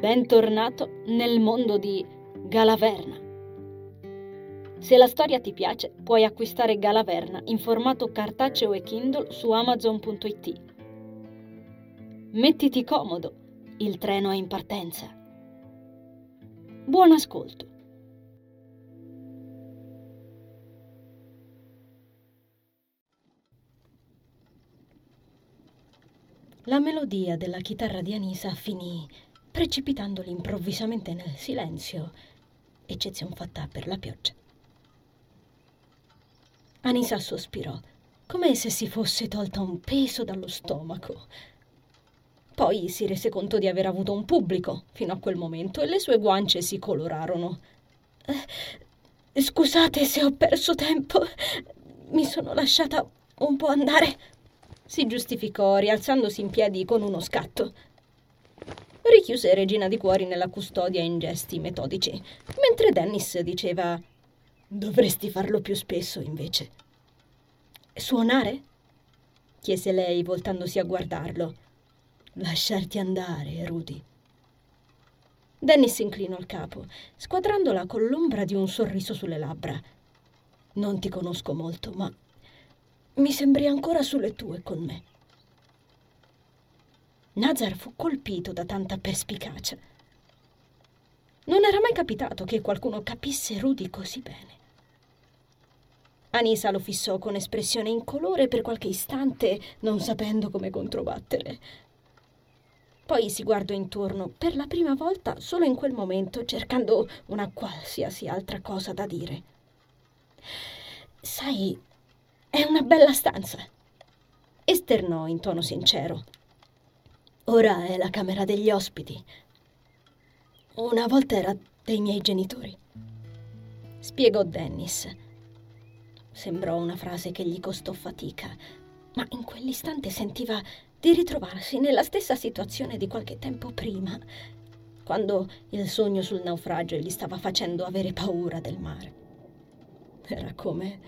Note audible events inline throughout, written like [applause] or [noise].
Bentornato nel mondo di Galaverna. Se la storia ti piace, puoi acquistare Galaverna in formato cartaceo e Kindle su amazon.it. Mettiti comodo, il treno è in partenza. Buon ascolto. La melodia della chitarra di Anisa finì precipitandoli improvvisamente nel silenzio, eccezione fatta per la pioggia. Anisa sospirò, come se si fosse tolta un peso dallo stomaco. Poi si rese conto di aver avuto un pubblico fino a quel momento e le sue guance si colorarono. Eh, scusate se ho perso tempo. Mi sono lasciata un po' andare. Si giustificò, rialzandosi in piedi con uno scatto richiuse Regina di Cuori nella custodia in gesti metodici, mentre Dennis diceva Dovresti farlo più spesso, invece. Suonare? chiese lei, voltandosi a guardarlo. Lasciarti andare, Rudy. Dennis inclinò il capo, squadrandola con l'ombra di un sorriso sulle labbra. Non ti conosco molto, ma mi sembri ancora sulle tue con me. Nazar fu colpito da tanta perspicacia. Non era mai capitato che qualcuno capisse Rudy così bene. Anisa lo fissò con espressione incolore per qualche istante, non sapendo come controbattere. Poi si guardò intorno per la prima volta solo in quel momento, cercando una qualsiasi altra cosa da dire. Sai, è una bella stanza, esternò in tono sincero. Ora è la camera degli ospiti. Una volta era dei miei genitori. Spiegò Dennis. Sembrò una frase che gli costò fatica, ma in quell'istante sentiva di ritrovarsi nella stessa situazione di qualche tempo prima, quando il sogno sul naufragio gli stava facendo avere paura del mare. Era come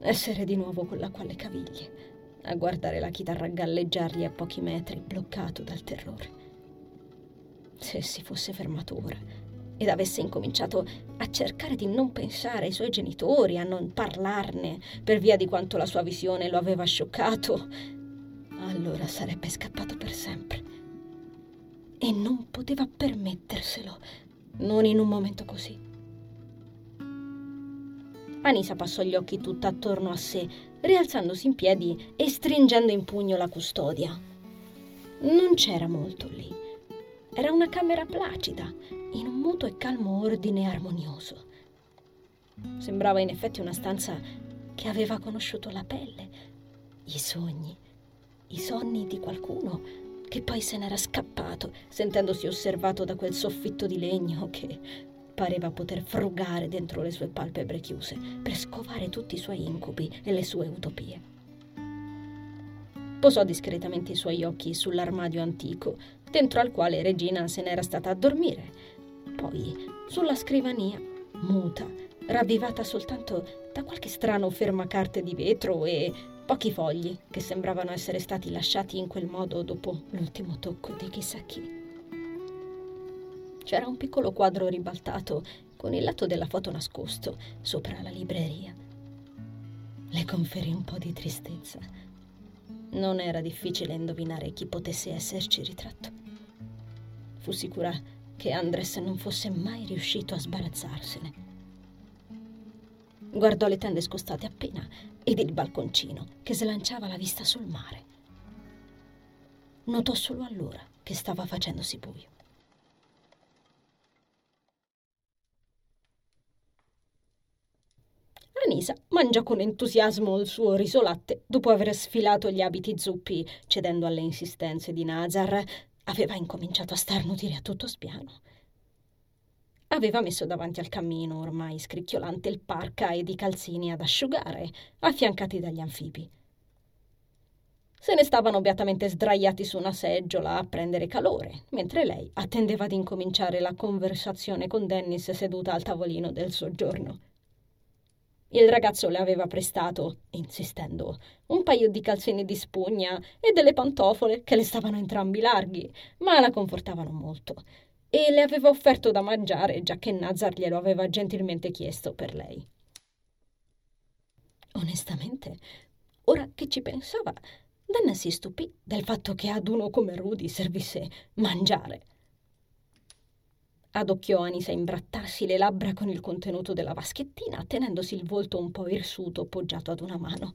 essere di nuovo con l'acqua alle caviglie a guardare la chitarra galleggiargli a pochi metri, bloccato dal terrore. Se si fosse fermato ora ed avesse incominciato a cercare di non pensare ai suoi genitori, a non parlarne per via di quanto la sua visione lo aveva scioccato, allora sarebbe scappato per sempre. E non poteva permetterselo, non in un momento così. Anisa passò gli occhi tutta attorno a sé, rialzandosi in piedi e stringendo in pugno la custodia. Non c'era molto lì. Era una camera placida, in un muto e calmo ordine armonioso. Sembrava in effetti una stanza che aveva conosciuto la pelle, i sogni, i sonni di qualcuno che poi se n'era scappato, sentendosi osservato da quel soffitto di legno che pareva poter frugare dentro le sue palpebre chiuse per scovare tutti i suoi incubi e le sue utopie. Posò discretamente i suoi occhi sull'armadio antico, dentro al quale Regina se n'era stata a dormire, poi sulla scrivania, muta, ravvivata soltanto da qualche strano fermacarte di vetro e pochi fogli che sembravano essere stati lasciati in quel modo dopo l'ultimo tocco di chissà chi c'era un piccolo quadro ribaltato con il lato della foto nascosto sopra la libreria. Le conferì un po' di tristezza. Non era difficile indovinare chi potesse esserci ritratto. Fu sicura che Andres non fosse mai riuscito a sbarazzarsene. Guardò le tende scostate appena ed il balconcino che slanciava la vista sul mare. Notò solo allora che stava facendosi buio. Anisa mangiò con entusiasmo il suo risolatte dopo aver sfilato gli abiti zuppi, cedendo alle insistenze di Nazar. Aveva incominciato a starnutire a tutto spiano. Aveva messo davanti al cammino, ormai scricchiolante, il parca ed i calzini ad asciugare, affiancati dagli anfibi. Se ne stavano beatamente sdraiati su una seggiola a prendere calore, mentre lei attendeva di incominciare la conversazione con Dennis seduta al tavolino del soggiorno. Il ragazzo le aveva prestato, insistendo, un paio di calzini di spugna e delle pantofole che le stavano entrambi larghi, ma la confortavano molto. e le aveva offerto da mangiare, già che Nazar glielo aveva gentilmente chiesto per lei. Onestamente, ora che ci pensava, Dan si stupì del fatto che ad uno come Rudy servisse mangiare. Adocchiò Anisa imbrattarsi le labbra con il contenuto della vaschettina, tenendosi il volto un po' irsuto poggiato ad una mano.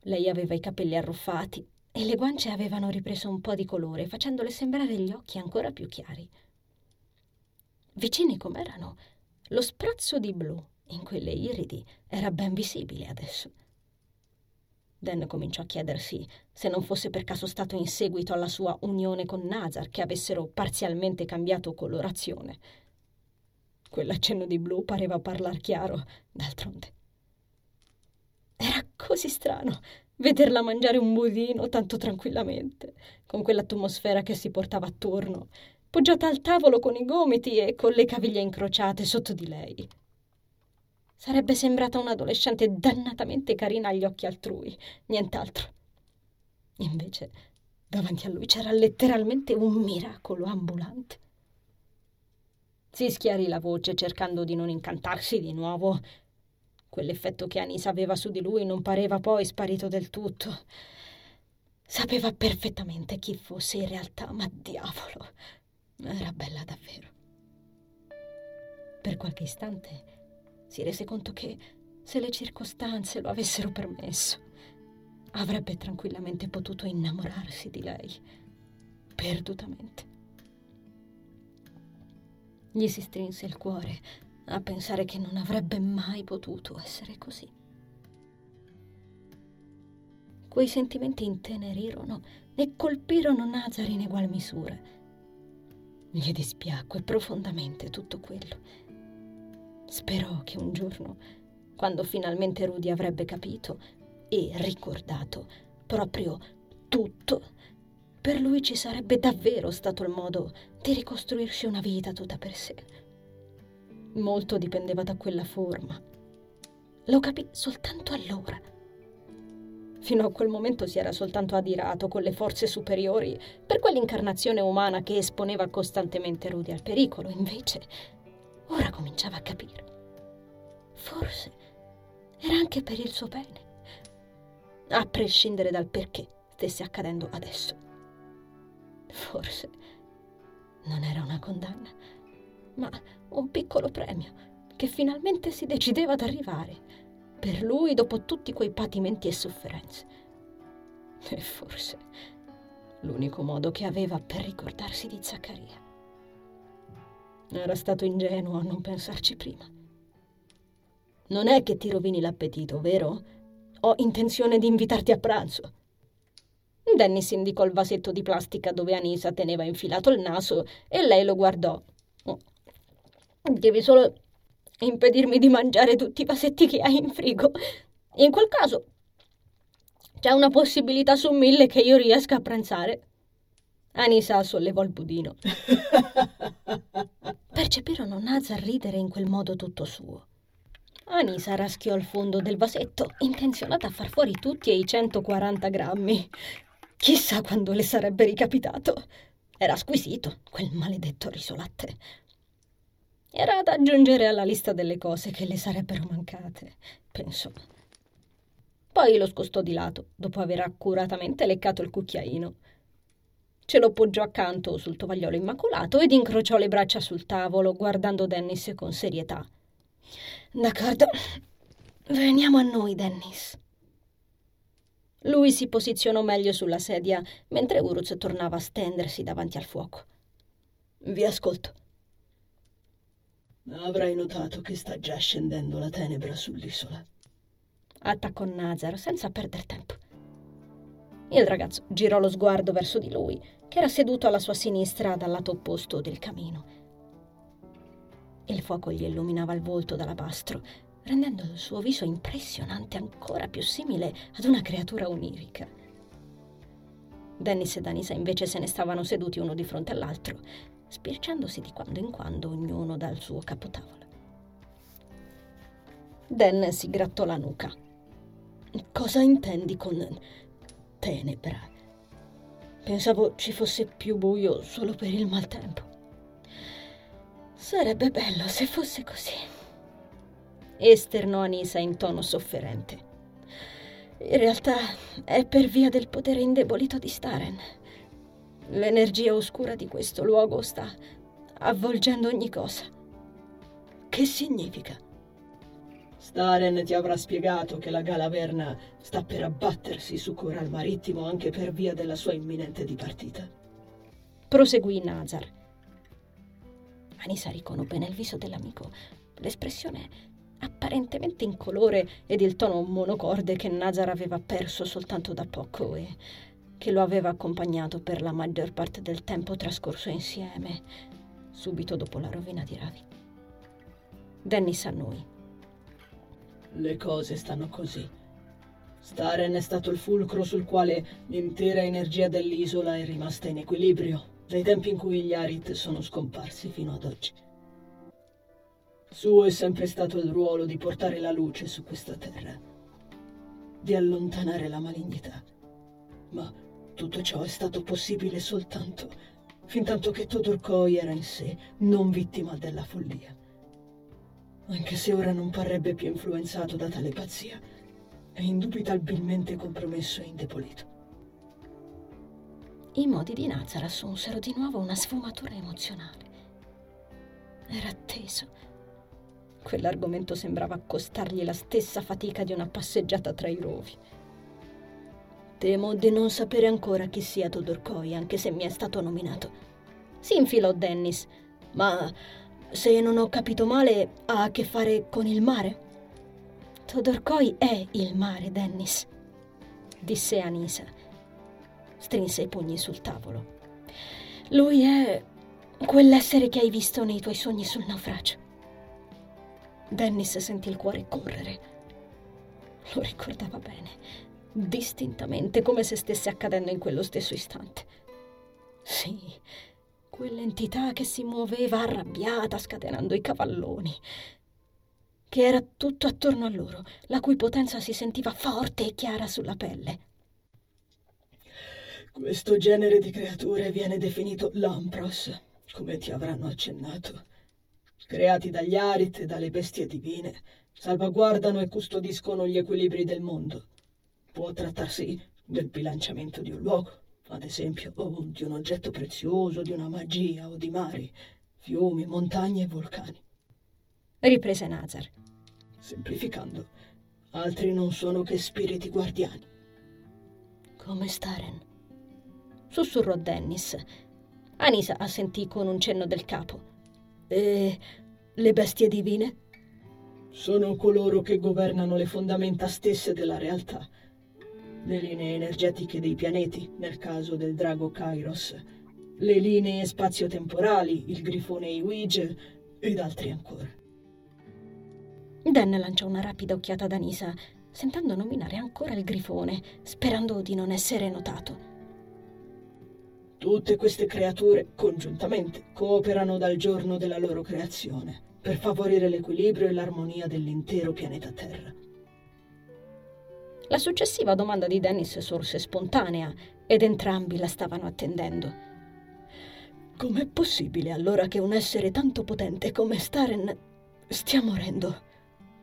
Lei aveva i capelli arruffati e le guance avevano ripreso un po' di colore, facendole sembrare gli occhi ancora più chiari. Vicini com'erano, lo sprazzo di blu in quelle iridi era ben visibile adesso. Dan cominciò a chiedersi se non fosse per caso stato in seguito alla sua unione con Nazar che avessero parzialmente cambiato colorazione. Quell'accenno di blu pareva parlar chiaro, d'altronde. Era così strano vederla mangiare un budino tanto tranquillamente, con quell'atmosfera che si portava attorno, poggiata al tavolo con i gomiti e con le caviglie incrociate sotto di lei. Sarebbe sembrata un'adolescente dannatamente carina agli occhi altrui, nient'altro. Invece, davanti a lui c'era letteralmente un miracolo ambulante. Si schiarì la voce cercando di non incantarsi di nuovo Quell'effetto che Anisa aveva su di lui non pareva poi sparito del tutto. Sapeva perfettamente chi fosse in realtà, ma diavolo, era bella davvero. Per qualche istante si rese conto che, se le circostanze lo avessero permesso, avrebbe tranquillamente potuto innamorarsi di lei, perdutamente. Gli si strinse il cuore a pensare che non avrebbe mai potuto essere così. Quei sentimenti intenerirono e colpirono Nazar in egual misura. Gli dispiacque profondamente tutto quello. Sperò che un giorno, quando finalmente Rudy avrebbe capito e ricordato proprio tutto, per lui ci sarebbe davvero stato il modo di ricostruirsi una vita tutta per sé. Molto dipendeva da quella forma. Lo capì soltanto allora. Fino a quel momento si era soltanto adirato con le forze superiori per quell'incarnazione umana che esponeva costantemente Rudy al pericolo. Invece, ora cominciava a capire. Forse era anche per il suo bene. A prescindere dal perché stesse accadendo adesso. Forse non era una condanna, ma un piccolo premio che finalmente si decideva ad arrivare per lui dopo tutti quei patimenti e sofferenze. E forse l'unico modo che aveva per ricordarsi di Zaccaria. Era stato ingenuo a non pensarci prima. Non è che ti rovini l'appetito, vero? Ho intenzione di invitarti a pranzo. Dennis indicò il vasetto di plastica dove Anisa teneva infilato il naso e lei lo guardò Devi solo impedirmi di mangiare tutti i vasetti che hai in frigo. In quel caso c'è una possibilità su mille che io riesca a pranzare. Anisa sollevò il budino. [laughs] Percepirono Nazar ridere in quel modo tutto suo. Anisa raschiò il fondo del vasetto, intenzionata a far fuori tutti e i 140 grammi. Chissà quando le sarebbe ricapitato. Era squisito, quel maledetto risolatte. Era da aggiungere alla lista delle cose che le sarebbero mancate, pensò. Poi lo scostò di lato, dopo aver accuratamente leccato il cucchiaino. Ce lo poggiò accanto sul tovagliolo immacolato ed incrociò le braccia sul tavolo, guardando Dennis con serietà. D'accordo. Veniamo a noi, Dennis. Lui si posizionò meglio sulla sedia, mentre Uruz tornava a stendersi davanti al fuoco. Vi ascolto. Avrai notato che sta già scendendo la tenebra sull'isola. Attaccò Nazar senza perdere tempo. Il ragazzo girò lo sguardo verso di lui, che era seduto alla sua sinistra dal lato opposto del camino. Il fuoco gli illuminava il volto d'alabastro, rendendo il suo viso impressionante ancora più simile ad una creatura onirica. Dennis e Danisa invece se ne stavano seduti uno di fronte all'altro, spirciandosi di quando in quando ognuno dal suo capotavola. Dan si grattò la nuca. Cosa intendi con tenebra? Pensavo ci fosse più buio solo per il maltempo. Sarebbe bello se fosse così. Esternò Anisa in tono sofferente. In realtà è per via del potere indebolito di Staren. L'energia oscura di questo luogo sta avvolgendo ogni cosa. Che significa? Staren ti avrà spiegato che la Galaverna sta per abbattersi su Coral Marittimo anche per via della sua imminente dipartita. Proseguì Nazar. Anisa riconobbe nel viso dell'amico l'espressione apparentemente incolore ed il tono monocorde che Nazar aveva perso soltanto da poco e che lo aveva accompagnato per la maggior parte del tempo trascorso insieme, subito dopo la rovina di Ravi. Dennis annui. Le cose stanno così. Staren è stato il fulcro sul quale l'intera energia dell'isola è rimasta in equilibrio dai tempi in cui gli Arit sono scomparsi fino ad oggi. Suo è sempre stato il ruolo di portare la luce su questa terra, di allontanare la malignità. Ma tutto ciò è stato possibile soltanto fin tanto che Todorkoi era in sé, non vittima della follia. Anche se ora non parrebbe più influenzato da tale pazzia, è indubitabilmente compromesso e indebolito. I modi di Nazar assunsero di nuovo una sfumatura emozionale. Era atteso. Quell'argomento sembrava costargli la stessa fatica di una passeggiata tra i rovi. Temo di non sapere ancora chi sia Todorkoi, anche se mi è stato nominato. Si infilò Dennis, ma se non ho capito male, ha a che fare con il mare? Todorkoi è il mare, Dennis, disse Anisa. Strinse i pugni sul tavolo. Lui è quell'essere che hai visto nei tuoi sogni sul naufragio. Dennis sentì il cuore correre. Lo ricordava bene distintamente, come se stesse accadendo in quello stesso istante. Sì, quell'entità che si muoveva arrabbiata, scatenando i cavalloni, che era tutto attorno a loro, la cui potenza si sentiva forte e chiara sulla pelle. Questo genere di creature viene definito Lampros, come ti avranno accennato. Creati dagli Arit e dalle bestie divine, salvaguardano e custodiscono gli equilibri del mondo Può trattarsi del bilanciamento di un luogo, ad esempio, o di un oggetto prezioso, di una magia o di mari, fiumi, montagne e vulcani. Riprese Nazar. Semplificando, altri non sono che spiriti guardiani. Come Staren. Sussurrò Dennis. Anisa assentì con un cenno del capo. E le bestie divine? Sono coloro che governano le fondamenta stesse della realtà le linee energetiche dei pianeti, nel caso del drago Kairos, le linee spazio-temporali, il grifone Iwij ed altri ancora. Dan lanciò una rapida occhiata ad Anisa, sentendo nominare ancora il grifone, sperando di non essere notato. Tutte queste creature, congiuntamente, cooperano dal giorno della loro creazione, per favorire l'equilibrio e l'armonia dell'intero pianeta Terra. La successiva domanda di Dennis sorse spontanea ed entrambi la stavano attendendo. Com'è possibile allora che un essere tanto potente come Staren stia morendo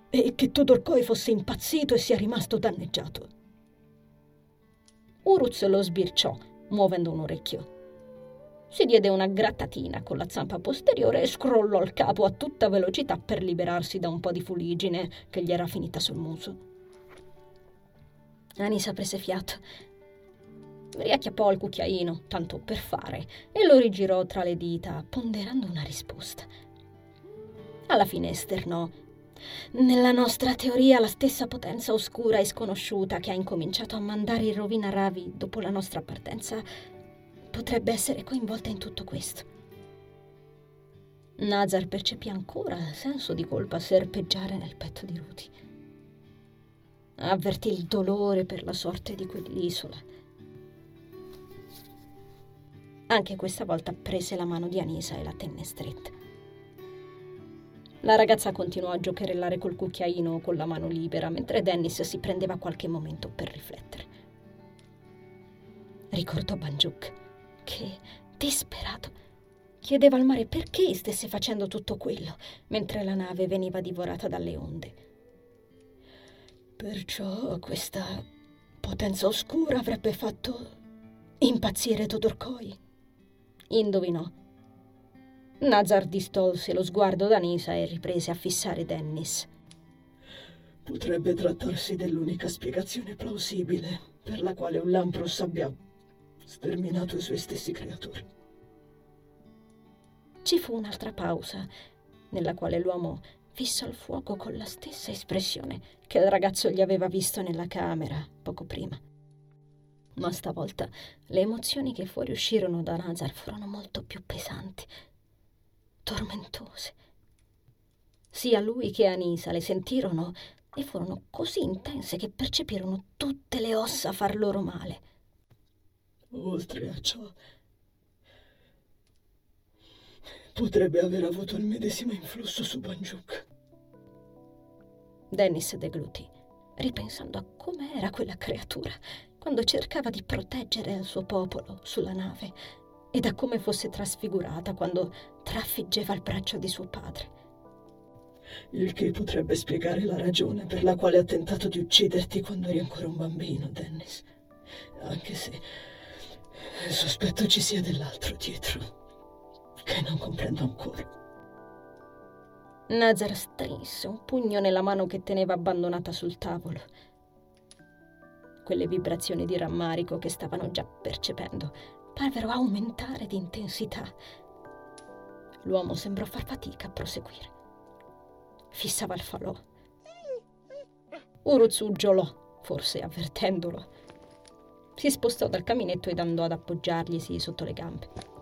e che Todorkoi fosse impazzito e sia rimasto danneggiato? Uruz lo sbirciò, muovendo un orecchio. Si diede una grattatina con la zampa posteriore e scrollò il capo a tutta velocità per liberarsi da un po' di fuligine che gli era finita sul muso. Anisa prese fiato. Riacchiappò il cucchiaino, tanto per fare, e lo rigirò tra le dita, ponderando una risposta. Alla fine esternò. Nella nostra teoria la stessa potenza oscura e sconosciuta che ha incominciato a mandare in rovina Ravi dopo la nostra partenza potrebbe essere coinvolta in tutto questo. Nazar percepì ancora il senso di colpa serpeggiare nel petto di Ruti avvertì il dolore per la sorte di quell'isola. Anche questa volta prese la mano di Anisa e la tenne stretta. La ragazza continuò a giocherellare col cucchiaino con la mano libera, mentre Dennis si prendeva qualche momento per riflettere. ricordò Banjuk, che, disperato, chiedeva al mare perché stesse facendo tutto quello mentre la nave veniva divorata dalle onde. Perciò questa potenza oscura avrebbe fatto impazzire Todorkoi. Indovinò. Nazar distolse lo sguardo da Nisa e riprese a fissare Dennis. Potrebbe trattarsi dell'unica spiegazione plausibile per la quale un Lampros abbia sterminato i suoi stessi creatori. Ci fu un'altra pausa, nella quale l'uomo fissò il fuoco con la stessa espressione che il ragazzo gli aveva visto nella camera poco prima. Ma stavolta le emozioni che fuoriuscirono da Nazar furono molto più pesanti, tormentose. Sia lui che Anisa le sentirono e furono così intense che percepirono tutte le ossa far loro male. Oltre a ciò, potrebbe aver avuto il medesimo influsso su Banjuk. Dennis deglutì, ripensando a come era quella creatura quando cercava di proteggere il suo popolo sulla nave e da come fosse trasfigurata quando trafiggeva il braccio di suo padre. Il che potrebbe spiegare la ragione per la quale ha tentato di ucciderti quando eri ancora un bambino, Dennis. Anche se sospetto ci sia dell'altro dietro, che [laughs] non comprendo ancora. Nazar strinse un pugno nella mano che teneva abbandonata sul tavolo. Quelle vibrazioni di rammarico che stavano già percependo parvero aumentare di intensità. L'uomo sembrò far fatica a proseguire. Fissava il falò. Uruz uggiolò, forse avvertendolo. Si spostò dal caminetto ed andò ad appoggiarglisi sotto le gambe.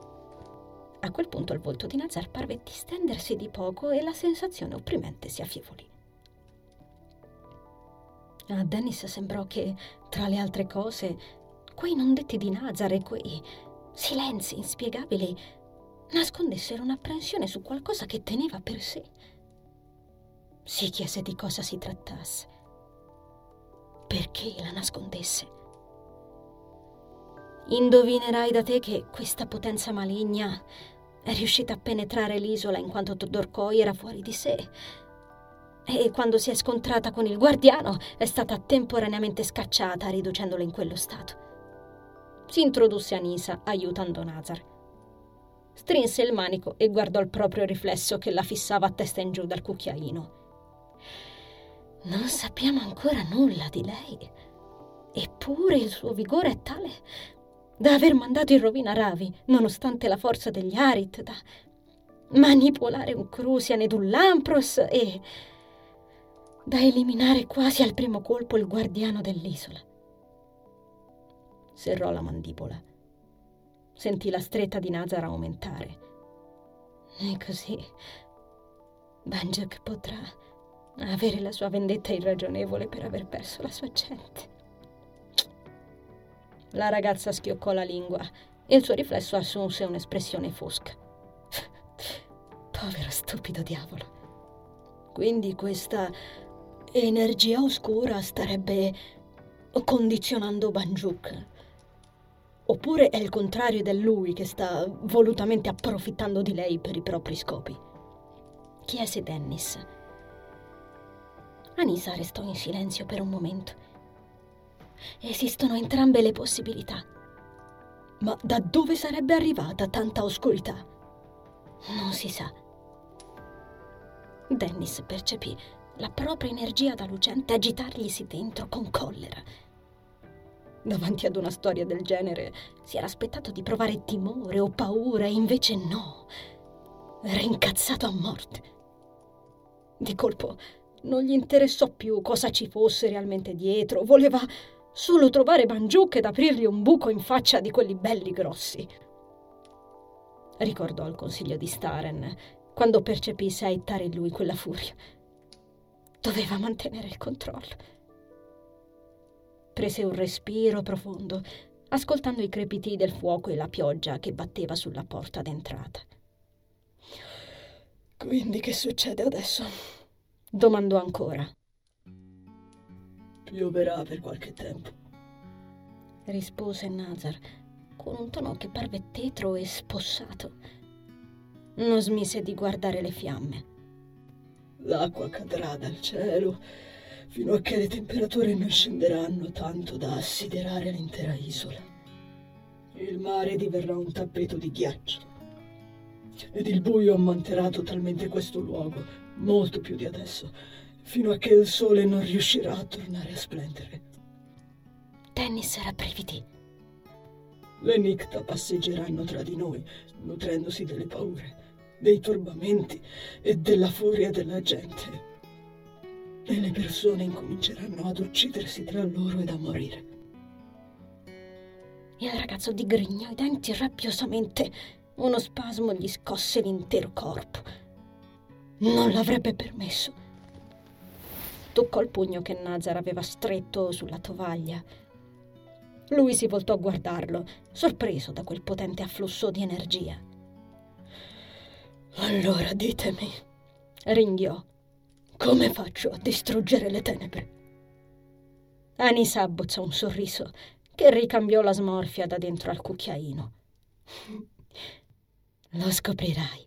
A quel punto il volto di Nazar parve distendersi di poco e la sensazione opprimente si affievolì. A Dennis sembrò che, tra le altre cose, quei non detti di Nazar e quei silenzi inspiegabili nascondessero un'apprensione su qualcosa che teneva per sé. Si chiese di cosa si trattasse. Perché la nascondesse? Indovinerai da te che questa potenza maligna è riuscita a penetrare l'isola in quanto Todorkoi era fuori di sé. E quando si è scontrata con il guardiano è stata temporaneamente scacciata, riducendolo in quello stato. Si introdusse a Nisa, aiutando Nazar. Strinse il manico e guardò il proprio riflesso che la fissava a testa in giù dal cucchiaino. Non sappiamo ancora nulla di lei. Eppure il suo vigore è tale da aver mandato in rovina Ravi, nonostante la forza degli Arit, da manipolare un Crucian ed un Lampros e da eliminare quasi al primo colpo il guardiano dell'isola. Serrò la mandibola. Sentì la stretta di Nazar aumentare. E così Banjak potrà avere la sua vendetta irragionevole per aver perso la sua gente. La ragazza schioccò la lingua e il suo riflesso assunse un'espressione fosca. [laughs] Povero stupido diavolo. Quindi questa energia oscura starebbe condizionando Banjuk. Oppure è il contrario del lui che sta volutamente approfittando di lei per i propri scopi? Chiese Dennis. Anisa restò in silenzio per un momento. Esistono entrambe le possibilità. Ma da dove sarebbe arrivata tanta oscurità? Non si sa. Dennis percepì la propria energia da lucente agitarglisi dentro con collera. Davanti ad una storia del genere si era aspettato di provare timore o paura e invece no. Era incazzato a morte. Di colpo non gli interessò più cosa ci fosse realmente dietro, voleva solo trovare Banjuk ed aprirgli un buco in faccia di quelli belli grossi. Ricordò il consiglio di Staren quando percepì saettare in lui quella furia. Doveva mantenere il controllo. Prese un respiro profondo, ascoltando i crepiti del fuoco e la pioggia che batteva sulla porta d'entrata. Quindi che succede adesso? domandò ancora. Pioverà per qualche tempo. rispose Nazar con un tono che parve tetro e spossato. Non smise di guardare le fiamme. L'acqua cadrà dal cielo fino a che le temperature non scenderanno tanto da assiderare l'intera isola. Il mare diverrà un tappeto di ghiaccio ed il buio ammanterà totalmente questo luogo, molto più di adesso, fino a che il sole non riuscirà a tornare a splendere. Dennis era brividi. Le Nicta passeggeranno tra di noi, nutrendosi delle paure, dei turbamenti e della furia della gente. E le persone incominceranno ad uccidersi tra loro ed a morire. Il ragazzo digrignò i denti rabbiosamente. Uno spasmo gli scosse l'intero corpo. Non l'avrebbe permesso toccò il pugno che Nazar aveva stretto sulla tovaglia. Lui si voltò a guardarlo, sorpreso da quel potente afflusso di energia. Allora ditemi, ringhiò, come faccio a distruggere le tenebre? Anisa abbozzò un sorriso che ricambiò la smorfia da dentro al cucchiaino. Lo scoprirai.